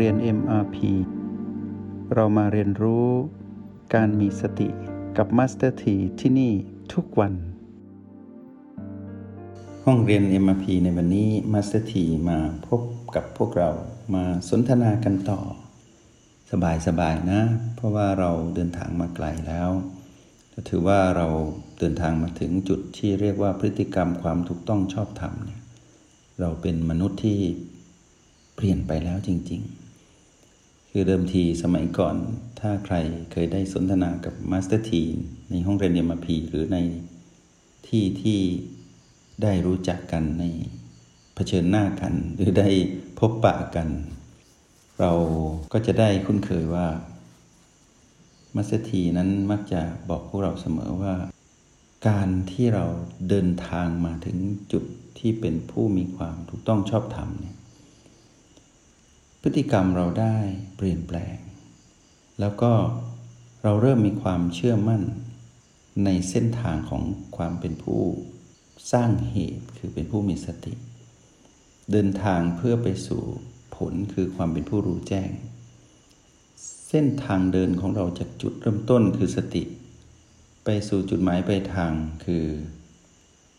เรียน MRP เรามาเรียนรู้การมีสติกับ Master T ที่ที่นี่ทุกวัน ห้องเรียน MRP ในวันนี้ Master T มาพบกับพวกเรามาสนทนากันต่อ สบายๆนะ เพราะว่าเราเดินทางมาไกลแล้วถือว่าเราเดินทางมาถึงจุดที่เรียกว่าพฤติกรรมความถูกต้องชอบธรรมเนี่ยเราเป็นมนุษย์ที่เปลี่ยนไปแล้วจริง ๆ คือเดิมทีสมัยก่อน ถ้าใครเคยได้สนทนากับมาสเตอร์ทีในห้องเรียน MRP หรือในที่ที่ได้รู้จักกันในเผชิญหน้ากัน หรือได้พบปะกัน เราก็จะได้คุ้นเคยว่ามาสเตอร์ทีนั้นมักจะบอกพวกเราเสมอว่า การที่เราเดินทางมาถึงจุดที่เป็นผู้มีความถูกต้องชอบธรรมเนี่ย พฤติกรรมเราได้เปลี่ยนแปลง แล้วก็เราเริ่มมีความเชื่อมั่น ในเส้นทางของความเป็นผู้สร้างเหตุคือเป็นผู้มีสติ เดินทางเพื่อไปสู่ผลคือความเป็นผู้รู้แจ้ง เส้นทางเดินของเราจากจุดเริ่มต้นคือสติ ไปสู่จุดหมายปลายทางคือ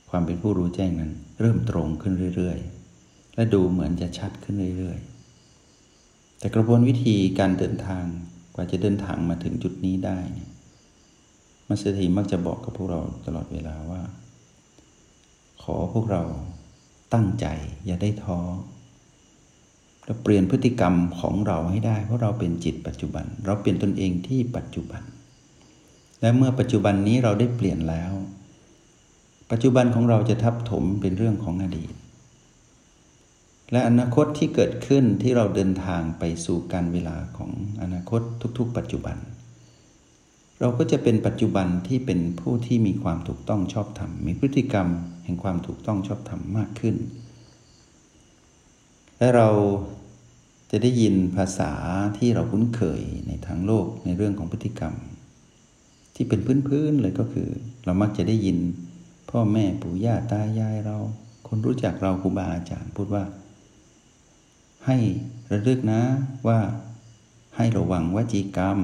ความเป็นผู้รู้แจ้งนั้น เริ่มตรงขึ้นเรื่อย ๆ และดูเหมือนจะชัดขึ้นเรื่อย ๆ แต่กระบวนวิธีการเดินทางกว่าจะเดินทางมาถึงจุดนี้ได้มัสถีมักจะบอกกับพวกเราตลอดเวลาว่า ขอพวกเราตั้งใจอย่าได้ท้อเราเปลี่ยนพฤติกรรมของเราให้ได้ เพราะเราเป็นจิตปัจจุบัน เราเปลี่ยนตนเองที่ปัจจุบัน และเมื่อปัจจุบันนี้เราได้เปลี่ยนแล้ว ปัจจุบันของเราจะทับถมเป็นเรื่องของอดีต และอนาคตที่เกิดขึ้นที่เราเดินทางไปสู่การเวลาของอนาคตทุกๆ ปัจจุบัน เราก็จะเป็นปัจจุบันที่เป็นผู้ที่มีความถูกต้องชอบธรรม มีพฤติกรรมแห่งความถูกต้องชอบธรรมมากขึ้น และเราจะได้ยินภาษาที่เราคุ้นเคยในทางโลกในเรื่องของพฤติกรรม ที่เป็นพื้นๆเลยก็คือ เรามักจะได้ยิน พ่อแม่ปู่ย่าตายายเรา คนรู้จักเราครูบาอาจารย์พูดว่า ให้ระลึกนะว่าให้ระวังวจีกรรม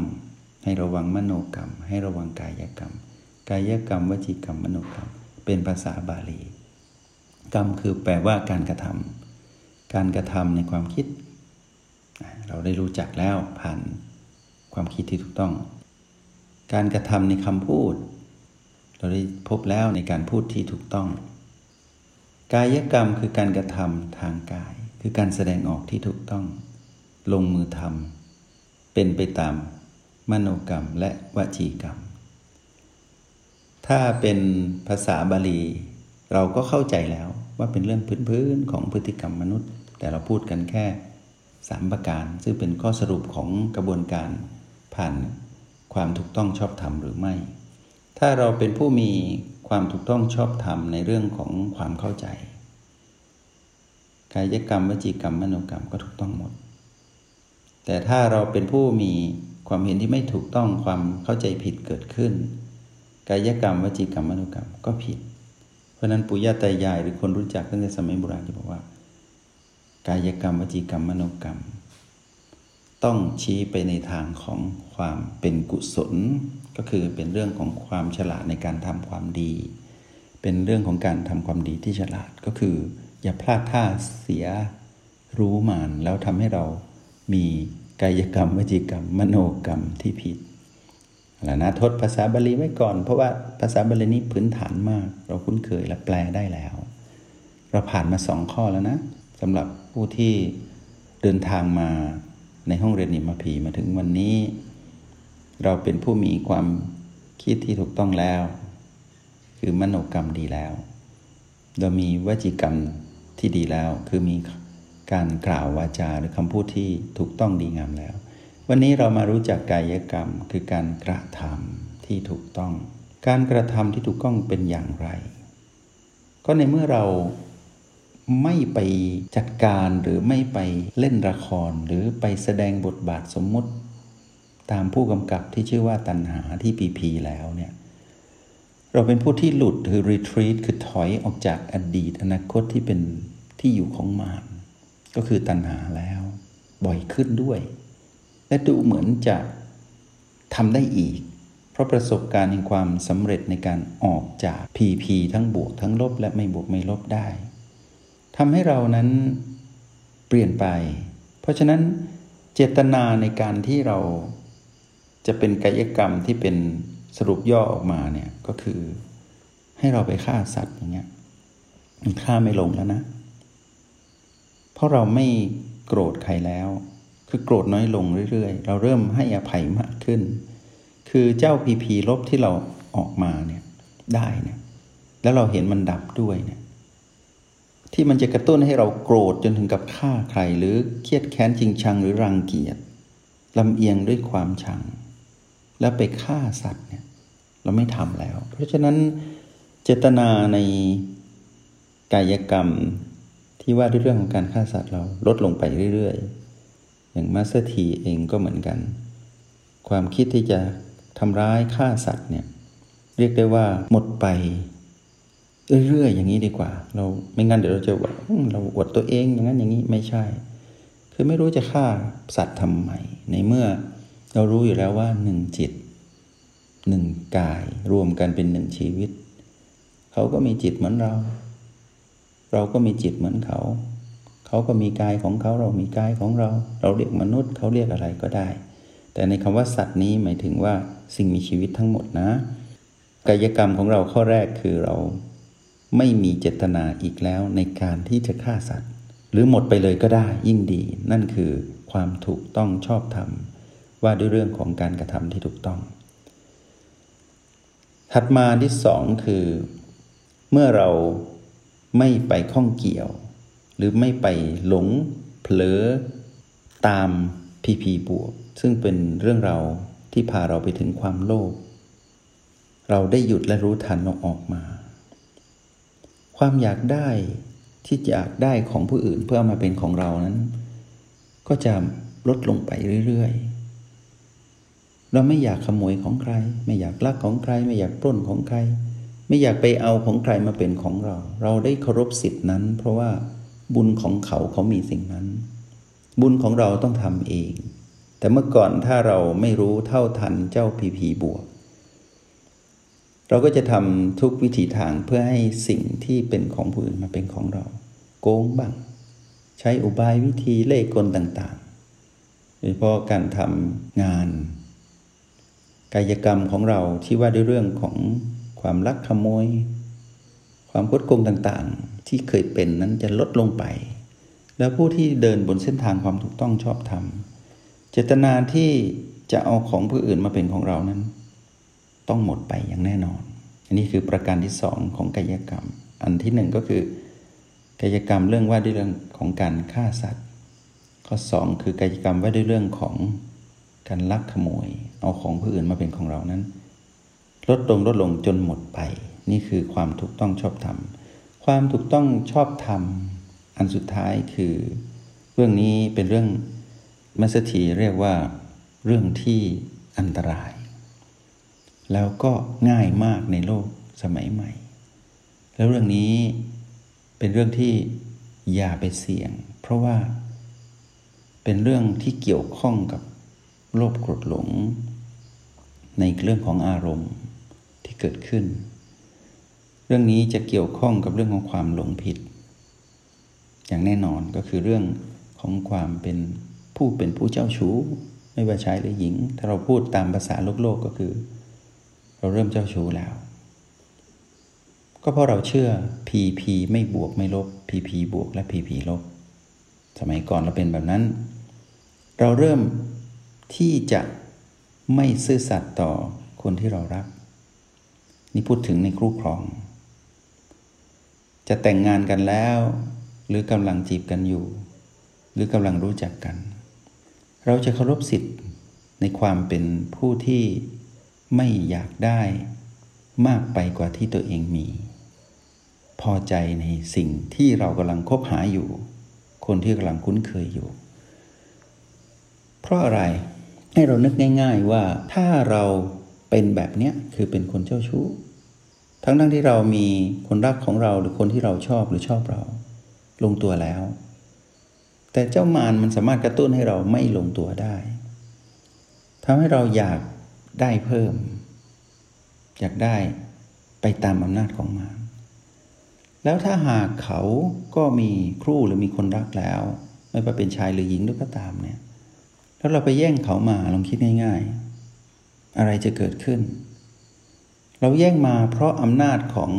ให้ระวังมโนกรรม ให้ระวังกายกรรม กายกรรมวจีกรรมมโนกรรม เป็นภาษาบาลี กรรมคือแปลว่าการกระทำการกระทำในความคิด เราได้รู้จักแล้วผ่านความคิดที่ถูกต้อง การกระทำในคำพูด เราได้พบแล้วในการพูดที่ถูกต้อง กายกรรมคือการกระทำทางกาย คือการแสดงออกที่ถูกต้อง ลงมือทำเป็นไปตามมโนกรรมและวจีกรรม ถ้าเป็นภาษาบาลี เราก็เข้าใจแล้วว่าเป็นเรื่องพื้นๆของพฤติกรรมมนุษย์ แต่เราพูดกันแค่สามประการ ซึ่งเป็นข้อสรุปของกระบวนการผ่านความถูกต้องชอบธรรมหรือไม่ ถ้าเราเป็นผู้มีความถูกต้องชอบธรรมในเรื่องของความเข้าใจ กายกรรมวจีกรรมมโนกรรมก็ถูกต้องหมด แต่ถ้าเราเป็นผู้มีความเห็นที่ไม่ถูกต้องความเข้าใจผิดเกิดขึ้น กายกรรมวจีกรรมมโนกรรมก็ผิด เพราะนั้นปุญญาตายายหรือคนรู้จักตั้งแต่สมัยโบราณจะบอกว่า กายกรรมวจีกรรมมโนกรรม ต้องชี้ไปในทางของความเป็นกุศล ก็คือเป็นเรื่องของความฉลาดในการทำความดี เป็นเรื่องของการทำความดีที่ฉลาดก็คือ อย่าพลาดท่าเสียรู้มานแล้วทำให้เรามีกายกรรมวจีกรรม มโนกรรมที่ผิดแล้วนะทดภาษาบาลีไว้ก่อน เพราะว่าภาษาบาลีนี้พื้นฐานมาก เราคุ้นเคยและแปลได้แล้ว เราผ่านมาสองข้อแล้วนะสำหรับผู้ที่เดินทางมาในห้องเรียนนิมพีมาถึงวันนี้ เราเป็นผู้มีความคิดที่ถูกต้องแล้ว คือมโนกรรมดีแล้ว เรามีวจีกรรม ที่ดีแล้ว คือมีการกล่าววาจาหรือคำพูดที่ถูกต้องดีงามแล้ว วันนี้เรามารู้จักกายกรรม คือการกระทำที่ถูกต้อง การกระทำที่ถูกต้องเป็นอย่างไร ก็ในเมื่อเราไม่ไปจัดการหรือไม่ไปเล่นละคร หรือไปแสดงบทบาทสมมุติ ตามผู้กำกับที่ชื่อว่าตันหาที่ปีพีแล้วเนี่ยเราเป็นผู้ที่หลุดคือ retreat คือถอยออกจากอดีตอนาคตที่เป็น ที่อยู่ของมารก็คือตันหาแล้ว บ่อยขึ้นด้วย และดูเหมือนจะทำได้อีก เพราะประสบการณ์แห่งความสำเร็จในการออกจาก PP ทั้งบวกทั้งลบและไม่บวกไม่ลบได้ทำให้เรานั้นเปลี่ยนไป เพราะฉะนั้นเจตนาในการที่เราจะเป็นกายกรรมที่เป็นสรุปย่อออกมาเนี่ยก็คือให้เราไปฆ่าสัตว์อย่างเงี้ยมันฆ่าไม่ลงแล้วนะ ราะเราไม่โกรธใครแล้ว คือโกรธน้อยลงเรื่อยๆ เราเริ่มให้อภัยมากขึ้น คือเจ้าพีพีลบที่เราออกมาเนี่ยได้เนี่ยแล้วเราเห็นมันดับด้วยเนี่ยที่มันจะกระตุ้นให้เราโกรธจนถึงกับฆ่าใครหรือเครียดแค้นจริงชังหรือรังเกียจลำเอียงด้วยความชัง แล้วไปฆ่าสัตว์เนี่ยเราไม่ทำแล้ว เพราะฉะนั้นเจตนาในกายกรรม ที่ว่าด้วยเรื่องของการฆ่าสัตว์เราลดลงไปเรื่อยๆ อย่างมาสเตอร์ทีเองก็เหมือนกัน ความคิดที่จะทำร้ายฆ่าสัตว์เนี่ยเรียกได้ว่าหมดไปเรื่อยๆอย่างนี้ดีกว่า เราไม่งั้นเดี๋ยวเราจะว่าเราอวดตัวเองอย่างนั้นอย่างนี้ไม่ใช่ คือไม่รู้จะฆ่าสัตว์ทำไมในเมื่อเรารู้อยู่แล้วว่าหนึ่งจิตหนึ่งกายรวมกันเป็นหนึ่งชีวิต เขาก็มีจิตเหมือนเรา เราก็มีจิตเหมือนเขา เขาก็มีกายของเขาเรามีกายของเรา เราเรียกมนุษย์เขาเรียกอะไรก็ได้ แต่ในคำว่าสัตว์นี้หมายถึงว่าสิ่งมีชีวิตทั้งหมดนะ กายกรรมของเราข้อแรกคือเราไม่มีเจตนาอีกแล้วในการที่จะฆ่าสัตว์ หรือหมดไปเลยก็ได้ยิ่งดี นั่นคือความถูกต้องชอบธรรมว่าด้วยเรื่องของการกระทำที่ถูกต้อง ถัดมาที่สองคือ เมื่อเรา ไม่ไปข้องเกี่ยว หรือไม่ไปหลงเผลอตามพีพีบวก ซึ่งเป็นเรื่องเราที่พาเราไปถึงความโลภเราได้หยุดและรู้ทันเราออกมา ความอยากได้ที่อยากได้ของผู้อื่นเพื่อมาเป็นของเรานั้น ก็จะลดลงไปเรื่อยๆ เราไม่อยากขโมยของใคร ไม่อยากลักของใคร ไม่อยากปล้นของใคร ไม่อยากไปเอาของใครมาเป็นของเรา เราได้เคารพสิทธินั้น เพราะว่าบุญของเขาเขามีสิ่งนั้น บุญของเราต้องทำเอง แต่เมื่อก่อนถ้าเราไม่รู้เท่าทันเจ้าพีพีบวก เราก็จะทำทุกวิถีทางเพื่อให้สิ่งที่เป็นของผู้อื่นมาเป็นของเรา โกงบ้างใช้อุบายวิธีเล่กลต่างๆ โดยเฉพาะการทำงาน กายกรรมของเราที่ว่าด้วยเรื่องของ ความลักขโมย ความคดโกงต่างๆ ที่เคยเป็นนั้นจะลดลงไป แล้วผู้ที่เดินบนเส้นทางความถูกต้องชอบธรรมเจตนาที่จะเอาของผู้อื่นมาเป็นของเรานั้น ต้องหมดไปอย่างแน่นอน อันนี้คือประการที่สองของกายกรรม อันที่หนึ่งก็คือกายกรรมเรื่องว่าด้วยเรื่องของการฆ่าสัตว์ ข้อสองคือกายกรรมว่าด้วยเรื่องของการลักขโมย เอาของผู้อื่นมาเป็นของเรานั้น ลดลงลดลงจนหมดไป นี่คือความถูกต้องชอบธรรม ความถูกต้องชอบธรรม อันสุดท้ายคือ เรื่องนี้เป็นเรื่องมัสถีเรียกว่า เรื่องที่อันตราย แล้วก็ง่ายมากในโลกสมัยใหม่ แล้วเรื่องนี้เป็นเรื่องที่อย่าไปเสี่ยง เพราะว่าเป็นเรื่องที่เกี่ยวข้องกับโลภโกรธหลง ในเรื่องของอารมณ์ เกิดขึ้น เรื่องนี้จะเกี่ยวข้องกับเรื่องของความหลงผิด อย่างแน่นอนก็คือเรื่องของความเป็นผู้เป็นผู้เจ้าชู้ ไม่ว่าชายหรือหญิง ถ้าเราพูดตามภาษาโลกโลกก็คือ เราเริ่มเจ้าชู้แล้ว ก็เพราะเราเชื่อ PP ไม่บวกไม่ลบ PP บวกและ PP ลบ สมัยก่อนเราเป็นแบบนั้น เราเริ่มที่จะไม่ซื่อสัตย์ต่อคนที่เรารัก นี่พูดถึงในครูครอง จะแต่งงานกันแล้ว หรือกำลังจีบกันอยู่ หรือกำลังรู้จักกัน เราจะเคารพสิทธิ์ในความเป็นผู้ที่ไม่อยากได้มากไปกว่าที่ตัวเองมี พอใจในสิ่งที่เรากำลังคบหาอยู่ คนที่กำลังคุ้นเคยอยู่ เพราะอะไรให้เรานึกง่าย ๆว่าถ้าเรา เป็นแบบเนี้ยคือเป็นคนเจ้าชู้ ทั้งทั้งที่เรามีคนรักของเราหรือคนที่เราชอบหรือชอบเรา ลงตัวแล้ว แต่เจ้ามารมันสามารถกระตุ้นให้เราไม่ลงตัวได้ทำให้เราอยากได้เพิ่ม อยากได้ไปตามอำนาจของมารแล้วถ้าหากเขาก็มีครูหรือมีคนรักแล้ว ไม่ว่าเป็นชายหรือหญิงด้วยก็ตามเนี่ย แล้วเราไปแย่งเขามาลองคิดง่าย ๆ อะไรจะเกิดขึ้น เราแย่งมาเพราะอำนาจของ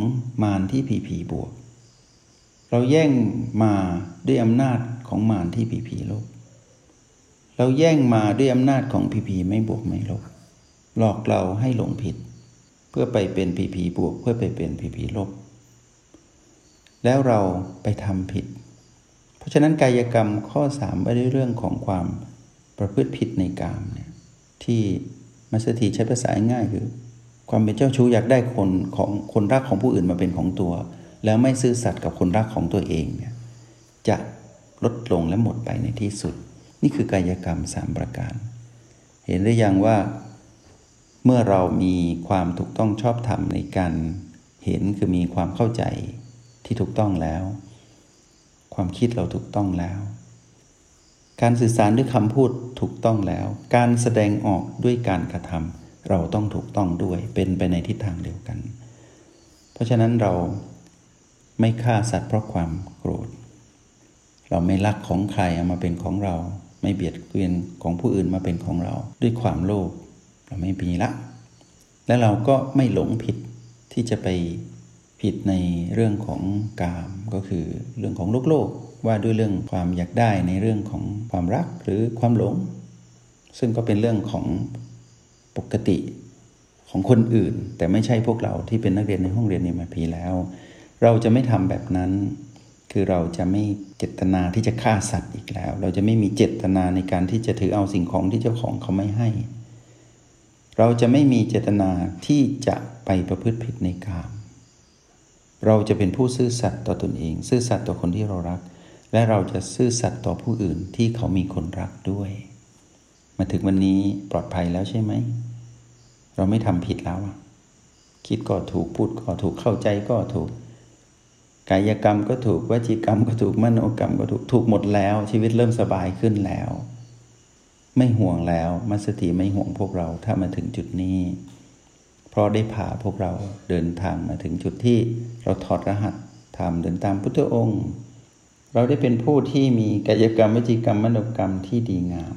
มารที่ผีผีบวก เราแย่งมาด้วยอำนาจของมารที่ผีผีลบ เราแย่งมาด้วยอำนาจของผีผีไม่บวกไม่ลบ หลอกเราให้หลงผิด เพื่อไปเป็นผีผีบวก เพื่อไปเป็นผีผีลบ แล้วเราไปทำผิด เพราะฉะนั้นกายกรรมข้อสามไว้ในเรื่องของความประพฤติผิดในกามเนี่ยที่ มัสถีใช้ภาษาง่ายคือ ความเป็นเจ้าชู้อยากได้คนของคนรักของผู้อื่นมาเป็นของตัว แล้วไม่ซื่อสัตย์กับคนรักของตัวเองเนี่ยจะลดลงและหมดไปในที่สุด นี่คือกายกรรมสามประการ เห็นได้ยังว่า เมื่อเรามีความถูกต้องชอบธรรมในการเห็นคือมีความเข้าใจที่ถูกต้องแล้ว ความคิดเราถูกต้องแล้ว การสื่อสารด้วยคำพูดถูกต้องแล้ว การแสดงออกด้วยการกระทำเราต้องถูกต้องด้วยเป็นไปในทิศทางเดียวกัน เพราะฉะนั้นเราไม่ฆ่าสัตว์เพราะความโกรธ เราไม่ลักของใครเอามาเป็นของเรา ไม่เบียดเบียนของผู้อื่นมาเป็นของเรา ด้วยความโลภเราไม่มีละ และเราก็ไม่หลงผิดที่จะไป ผิดในเรื่องของกามก็คือเรื่องของโลกโลกว่าด้วยเรื่องความอยากได้ในเรื่องของความรักหรือความหลง ซึ่งก็เป็นเรื่องของปกติของคนอื่น แต่ไม่ใช่พวกเราที่เป็นนักเรียนในห้องเรียนในมาพีแล้ว เราจะไม่ทำแบบนั้น คือเราจะไม่เจตนาที่จะฆ่าสัตว์อีกแล้ว เราจะไม่มีเจตนาในการที่จะถือเอาสิ่งของที่เจ้าของเขาไม่ให้ เราจะไม่มีเจตนาที่จะไปประพฤติผิดในกาม เราจะเป็นผู้ซื่อสัตย์ต่อตนเอง ซื่อสัตย์ต่อคนที่เรารัก และเราจะซื่อสัตย์ต่อผู้อื่นที่เขามีคนรักด้วย มาถึงวันนี้ปลอดภัยแล้วใช่ไหม เราไม่ทำผิดแล้วคิดก็ถูกพูดก็ถูกเข้าใจก็ถูก กายกรรมก็ถูกวจีกรรมก็ถูกมโนกรรมก็ถูกถูกหมดแล้ว ชีวิตเริ่มสบายขึ้นแล้ว ไม่ห่วงแล้วมัสติไม่ห่วงพวกเราถ้ามาถึงจุดนี้ เพราะได้พาพวกเราเดินทางมาถึงจุดที่เราถอดรหัสทำเดินตามพุทธองค์ เราได้เป็นผู้ที่มีกายกรรมวิจิกรรมมโนกรรมที่ดีงาม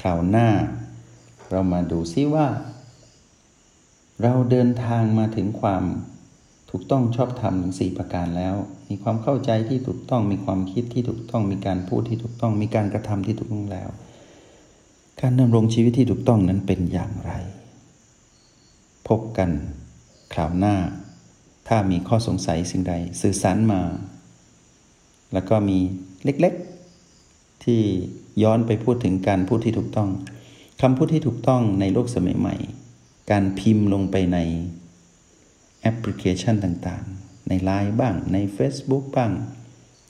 คราวหน้า เรามาดูซิว่า เราเดินทางมาถึงความถูกต้องชอบธรรมถึงสี่ประการแล้ว มีความเข้าใจที่ถูกต้องมีความคิดที่ถูกต้องมีการพูดที่ถูกต้องมีการกระทำที่ถูกต้องแล้ว การดำรงชีวิตที่ถูกต้องนั้นเป็นอย่างไร พบกัน คราวหน้า ถ้ามีข้อสงสัยสิ่งใดสื่อสารมา แล้วก็มีเล็กๆ ที่ย้อนไปพูดถึงการพูดที่ถูกต้องคำพูดที่ถูกต้องในโลกสมัยใหม่ การพิมพ์ลงไปในแอปพลิเคชันต่างๆ ในไลน์บ้างใน Facebook บ้าง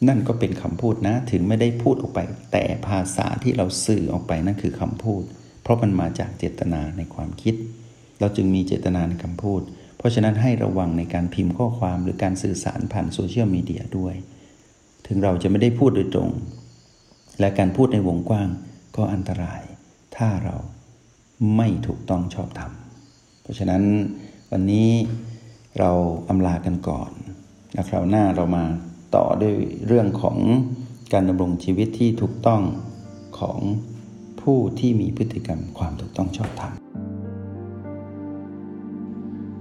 นั่นก็เป็นคำพูดนะ ถึงไม่ได้พูดออกไป แต่ภาษาที่เราสื่อออกไปนั่นคือคำพูด เพราะมันมาจากเจตนาในความคิด เราจึงมีเจตนาในคำพูด เพราะฉะนั้นให้ระวังในการพิมพ์ข้อความหรือการสื่อสารผ่านโซเชียลมีเดียด้วย ถึงเราจะไม่ได้พูดโดยตรง และการพูดในวงกว้างก็อันตราย ถ้าเราไม่ถูกต้องชอบธรรม เพราะฉะนั้นวันนี้เราอำลากันก่อนและคราวหน้าเรามาต่อด้วยเรื่องของการดำรงชีวิตที่ถูกต้องของผู้ที่มีพฤติกรรมความถูกต้องชอบธรรม